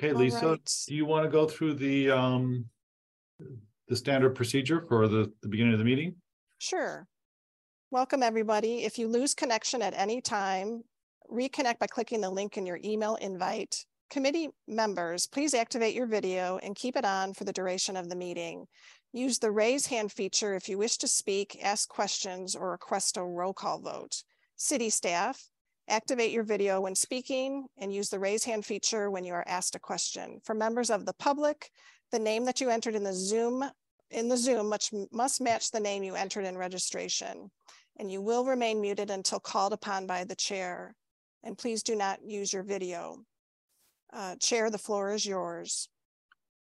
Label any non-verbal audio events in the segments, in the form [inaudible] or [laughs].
Okay, All Lisa, right. do you want to go through the, um, the standard procedure for the, the beginning of the meeting? Sure. Welcome, everybody. If you lose connection at any time, reconnect by clicking the link in your email invite. Committee members, please activate your video and keep it on for the duration of the meeting. Use the raise hand feature if you wish to speak, ask questions, or request a roll call vote. City staff, activate your video when speaking and use the raise hand feature when you are asked a question. For members of the public, the name that you entered in the Zoom in the Zoom much, must match the name you entered in registration. And you will remain muted until called upon by the chair. And please do not use your video. Uh, Chair, the floor is yours.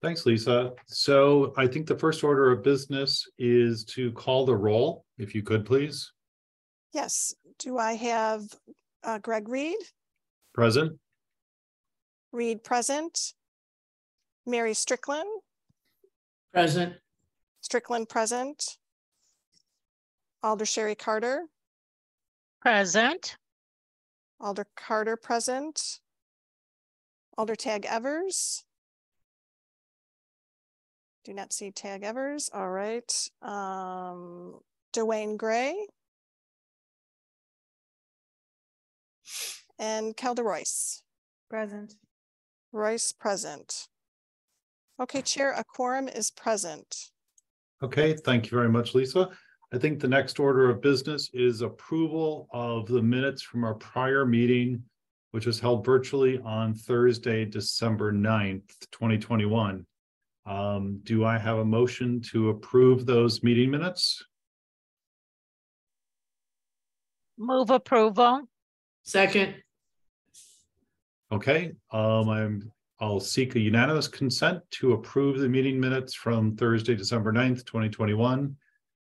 Thanks, Lisa. So I think the first order of business is to call the roll, if you could, please. Yes, do I have uh, Greg Reed? Present, Reed present? Mary Strickland? Present, Strickland present? Alder Sherry Carter? Present, Alder Carter present? Alder Tag Evers? Do not see Tag Evers, all right. Um, Dwayne Gray? And Kelda Roys? Present. Royce present. Okay, Chair, a quorum is present. okay, thank you very much, Lisa. I think the next order of business is approval of the minutes from our prior meeting, which was held virtually on Thursday, December 9th, twenty twenty-one. Um, do I have a motion to approve those meeting minutes? move approval, second, Okay, um, I'm, I'll seek a unanimous consent to approve the meeting minutes from Thursday, December 9th, twenty twenty-one.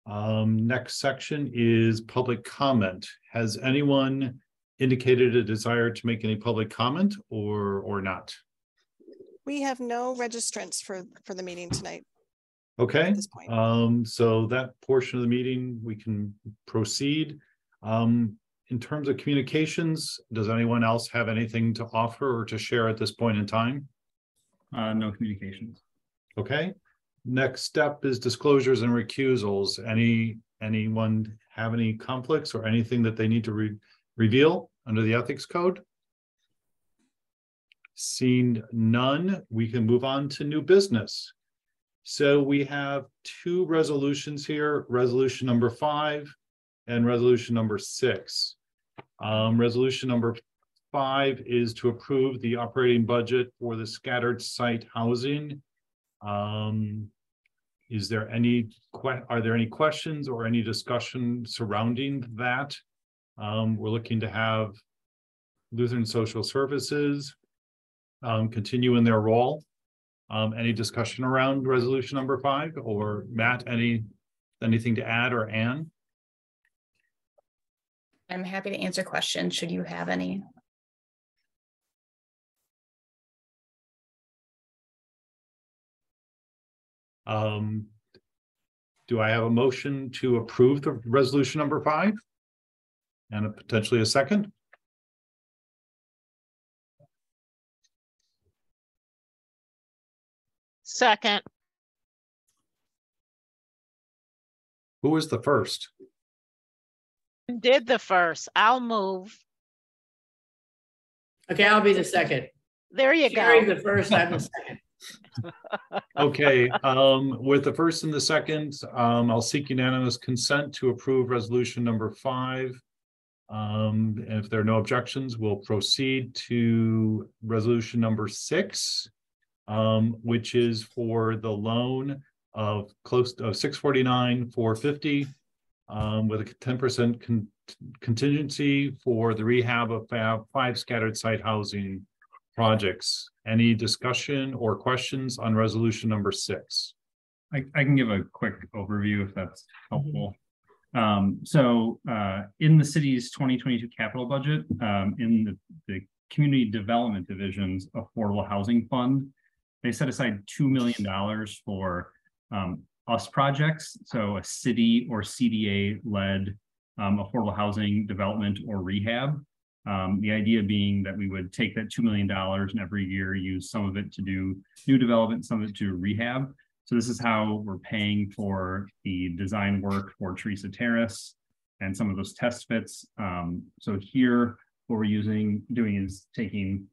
Um, next section is public comment. Has anyone indicated a desire to make any public comment or, or not? We have no registrants for, for the meeting tonight Okay, at this point. um, so that portion of the meeting, we can proceed. Um, in terms of communications, does anyone else have anything to offer or to share at this point in time? Uh, no communications. Okay, next step is disclosures and recusals. Any, anyone have any conflicts or anything that they need to re- reveal under the ethics code? Seeing none, we can move on to new business. So we have two resolutions here, resolution number five and resolution number six. Um, resolution number five is to approve the operating budget for the scattered site housing. Um, is there any are there any questions or any discussion surrounding that? Um, we're looking to have Lutheran Social Services um, continue in their role. Um, any discussion around resolution number five or Matt, any, anything to add or Ann? I'm happy to answer questions should you have any. Um, do I have a motion to approve the resolution number five? And a potentially a second? second, Who was the first? Did the first, I'll move. okay, I'll be the second. There you Sherry, go. the first, I'm the second. [laughs] Okay, um, with the first and the second, um, I'll seek unanimous consent to approve resolution number five. Um, and if there are no objections, we'll proceed to resolution number six. Um, which is for the loan of close to six forty-nine, four fifty. Um, with a ten percent contingency for the rehab of five scattered site housing projects. Any discussion or questions on resolution number six? I, I can give a quick overview if that's helpful. Um, so, uh, in the city's twenty twenty-two capital budget, um, in the, the Community Development Division's Affordable Housing Fund, they set aside two million dollars for, um, us projects, so a city or CDA-led, um, affordable housing development or rehab. Um, the idea being that we would take that $2 million and every year use some of it to do new development, some of it to rehab. So this is how we're paying for the design work for Theresa Terrace and some of those test fits. Um, so here, what we're using, doing is taking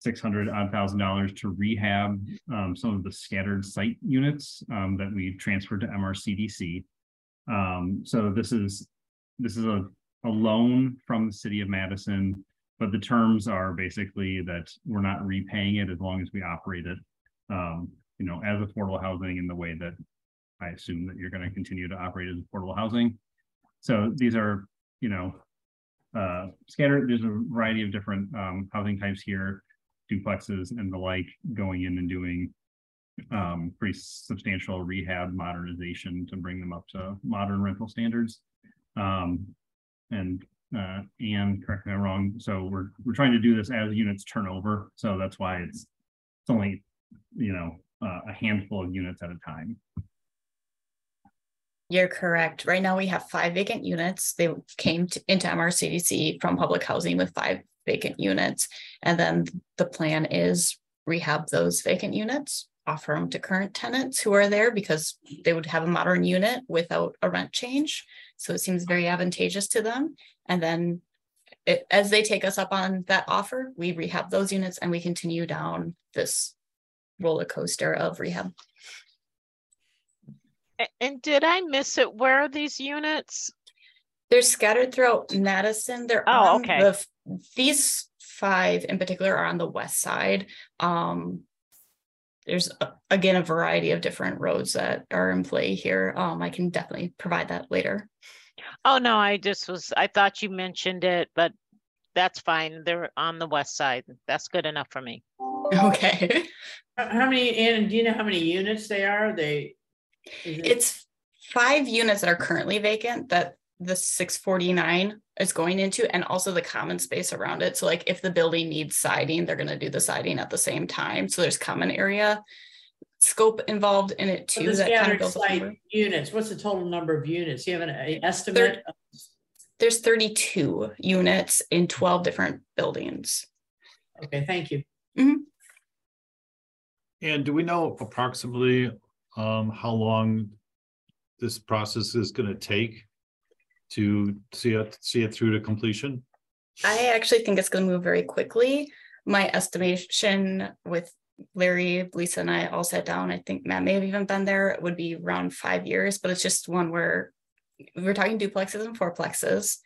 six hundred odd thousand dollars to rehab um, some of the scattered site units um, that we transferred to MRCDC. Um, so this is, this is a, a loan from the city of Madison, but the terms are basically that we're not repaying it as long as we operate it. Um, you know, as affordable housing in the way that I assume that you're gonna continue to operate as affordable housing. So these are, you know, uh, scattered, there's a variety of different um, housing types here, duplexes and the like, going in and doing um, pretty substantial rehab modernization to bring them up to modern rental standards. Um, and uh, correct me if I'm wrong, so we're, we're trying to do this as units turn over, so that's why it's, it's only, you know, uh, a handful of units at a time. You're correct. Right now, we have five vacant units. They came to, into MRCDC from public housing with five vacant units. And then the plan is rehab those vacant units, offer them to current tenants who are there because they would have a modern unit without a rent change. So it seems very advantageous to them. And then it, as they take us up on that offer, we rehab those units and we continue down this roller coaster of rehab. And did I miss it? Where are these units? They're scattered throughout Madison. They're Oh, on okay. the these five in particular are on the west side. Um, there's a- again a variety of different roads that are in play here. Um, I can definitely provide that later. Oh, no, I just was, I thought you mentioned it, but that's fine. They're on the west side. That's good enough for me. [laughs] Okay, How how many, and do you know how many units they are? They? is it- it's five units that are currently vacant that the six forty nine is going into, and also the common space around it. So like if the building needs siding, they're gonna do the siding at the same time. So there's common area scope involved in it so too. The that kind of scattered builds up site units, what's the total number of units? You have an estimate? of- There's thirty-two units in twelve different buildings. Okay, thank you. And do we know approximately um how long this process is gonna take to see it, see it through to completion? I actually think it's gonna move very quickly. My estimation with Larry, Lisa and I all sat down, I think Matt may have even been there, it would be around five years, but it's just one where we're talking duplexes and fourplexes.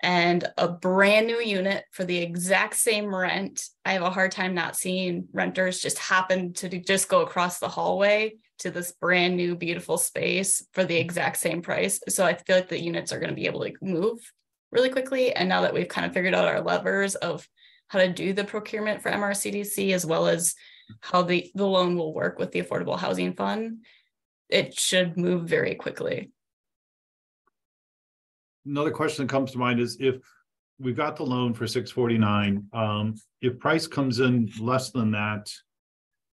And a brand new unit for the exact same rent. I have a hard time not seeing renters just happen to just go across the hallway to this brand new beautiful space for the exact same price. So I feel like the units are gonna be able to move really quickly. And now that we've kind of figured out our levers of how to do the procurement for MRCDC as well as how the, the loan will work with the Affordable Housing Fund, it should move very quickly. Another question that comes to mind is if we've got the loan for six forty-nine, um, if price comes in less than that.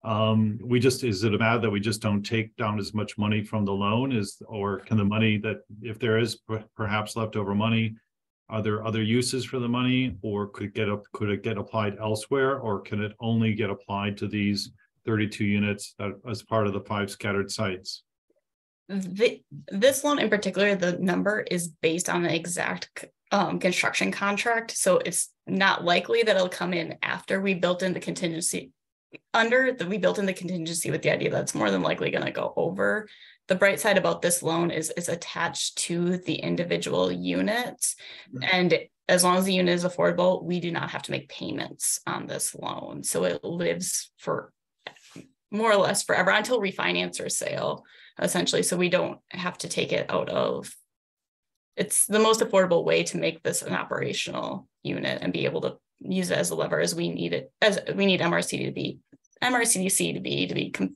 Um, we just, is it a matter that we just don't take down as much money from the loan is, or can the money that, if there is per- perhaps leftover money? Are there other uses for the money or could get up, could it get applied elsewhere or can it only get applied to these thirty-two units that as part of the five scattered sites? The, this loan in particular, the number is based on an exact um, construction contract, so it's not likely that it'll come in after we built in the contingency. Under that we built in the contingency with the idea that it's more than likely gonna go over. The bright side about this loan is is attached to the individual units. Right. Mm-hmm. And as long as the unit is affordable, we do not have to make payments on this loan, so it lives for. More or less forever until refinance or sale essentially, so we don't have to take it out of. It's the most affordable way to make this an operational unit and be able to use it as a lever as we need it, as we need MRCD to be, MRCDC to be, to be com-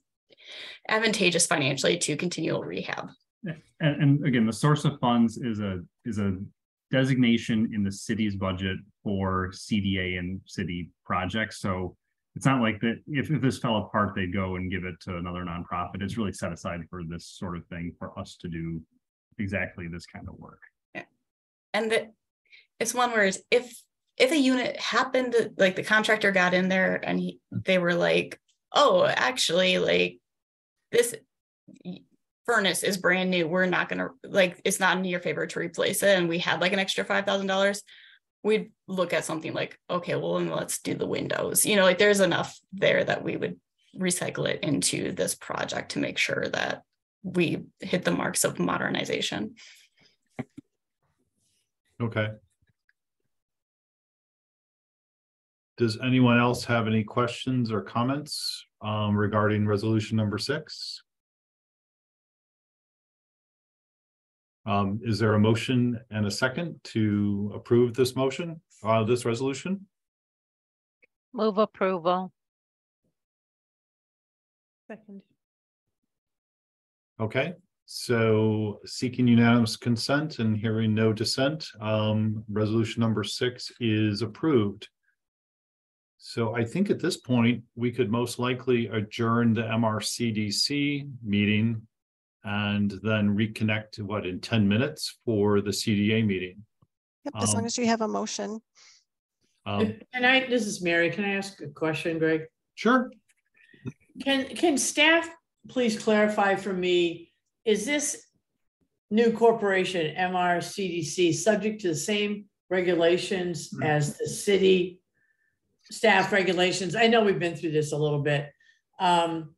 advantageous financially to continual rehab. And, and again, the source of funds is a, is a designation in the city's budget for CDA and city projects. So it's not like that, if, if this fell apart, they'd go and give it to another nonprofit. It's really set aside for this sort of thing for us to do exactly this kind of work. Yeah. And that it's one where if if a unit happened, like the contractor got in there and he, mm-hmm. they were like, oh, actually, like this furnace is brand new. We're not gonna, like, it's not in your favor to replace it. And we had like an extra five thousand dollars. We'd look at something like, okay, well, then let's do the windows. You know, like there's enough there that we would recycle it into this project to make sure that we hit the marks of modernization. Okay. Does anyone else have any questions or comments um, regarding resolution number six? Um, is there a motion and a second to approve this motion, uh, this resolution? Move approval. Second. Okay, so seeking unanimous consent and hearing no dissent, um, resolution number six is approved. So I think at this point, we could most likely adjourn the MRCDC meeting. And then reconnect, to what, in ten minutes for the CDA meeting? Yep, as long Um, as you have a motion. Um, Can I, this is Mary, can I ask a question, Greg? sure, Can, can staff please clarify for me, is this new corporation, MRCDC, subject to the same regulations as the city staff regulations? I know we've been through this a little bit. Um,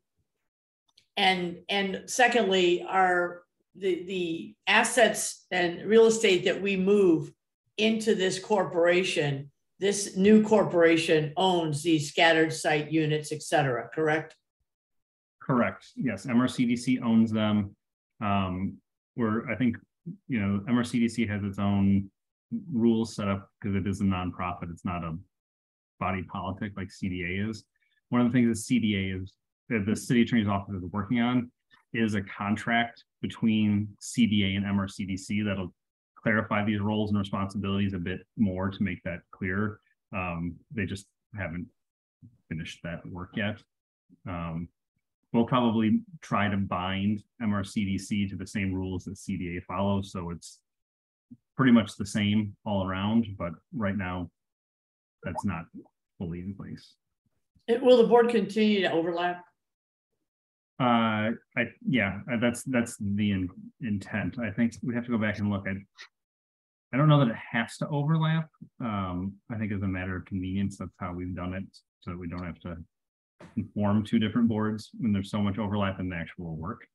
and, and secondly, are the, the assets and real estate that we move into this corporation, this new corporation owns these scattered site units, et cetera, correct? Correct. Yes, MRCDC owns them. Um, where I think, you know, MRCDC has its own rules set up because it is a nonprofit. It's not a body politic like CDA is. One of the things that CDA is, that the city attorney's office is working on is a contract between CDA and MRCDC that'll clarify these roles and responsibilities a bit more to make that clear. Um, they just haven't finished that work yet. Um, we'll probably try to bind MRCDC to the same rules that CDA follows, so it's pretty much the same all around, but right now that's not fully in place. It- Will the board continue to overlap? Uh, I, yeah, uh, that's, that's the in- intent. I think we have to go back and look at. I don't know that it has to overlap. Um, I think as a matter of convenience, that's how we've done it, so that we don't have to. Inform two different boards when there's so much overlap in the actual work.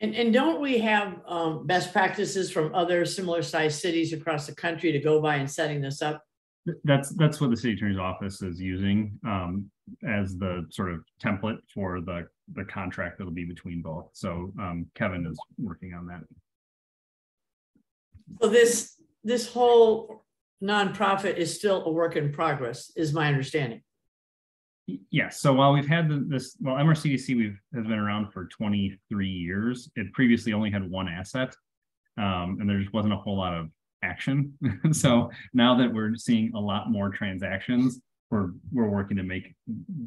And, and don't we have um, best practices from other similar sized cities across the country to go by in setting this up? Th- That's, that's what the city attorney's office is using, um, as the sort of template for the, the contract that'll be between both. So, um, Kevin is working on that. So this, this whole nonprofit is still a work in progress, is my understanding. Yes, so while we've had the- this, well, MRCDC we've, has been around for twenty-three years. It previously only had one asset. Um, and there just wasn't a whole lot of action. [laughs] So now that we're seeing a lot more transactions, we're, we're working to make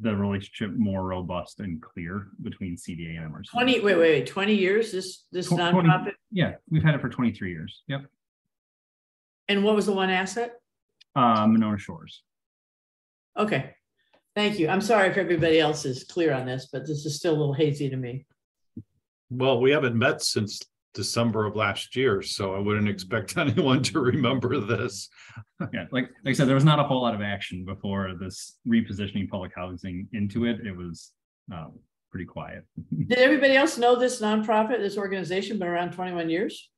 the relationship more robust and clear between CDA and MRC. Twenty, wait, wait, wait, twenty years, this, this 20 nonprofit? Yeah, we've had it for twenty-three years. Yep. And what was the one asset? Uh, Monona Shores. Okay, thank you. I'm sorry if everybody else is clear on this, but this is still a little hazy to me. well, we haven't met since December of last year, so I wouldn't expect [laughs] anyone to remember this. Yeah, like, like I said, there was not a whole lot of action before this repositioning public housing into it. It was, um, pretty quiet. [laughs] Did everybody else know this nonprofit, this organization been around twenty-one years?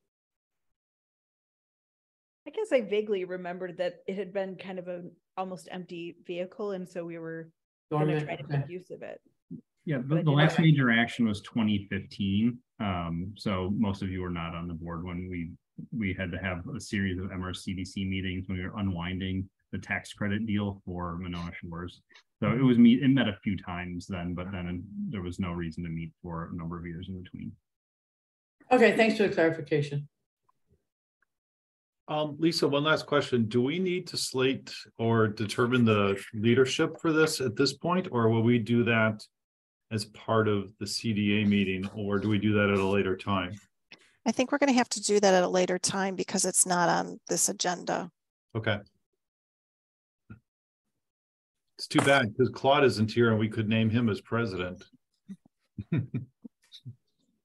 I guess I vaguely remembered that it had been kind of a almost empty vehicle, and so we were gonna try to make use of it. Yeah, But the, the last not- major action was twenty fifteen. Um, so most of you were not on the board when we, we had to have a series of MRCDC meetings when we were unwinding the tax credit deal for Monona Shores. So it was meet, it met a few times then, but then there was no reason to meet for a number of years in between. Okay, thanks for the clarification. Um, Lisa, one last question. Do we need to slate or determine the leadership for this at this point, or will we do that? As part of the CDA meeting, or do we do that at a later time? I think we're going to have to do that at a later time because it's not on this agenda. Okay, It's too bad because Claude isn't here and we could name him as president. [laughs]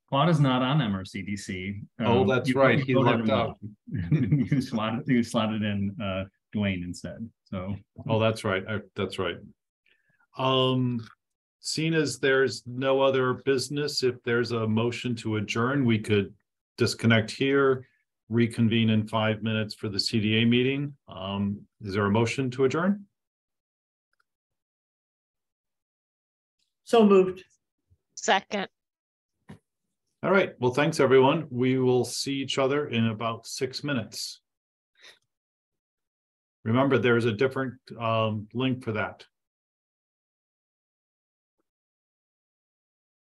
Claude is not on MRCDC. Oh, Um, that's right. voted He him lucked out. [laughs] You slotted, you slotted in, uh, Dwayne instead, so. Oh, that's right. I- That's right. Um, seeing as there's no other business, if there's a motion to adjourn, we could disconnect here, reconvene in five minutes for the CDA meeting. Um, is there a motion to adjourn? So moved. Second, All right. Well, thanks, everyone. We will see each other in about six minutes. Remember, there's a different um link for that.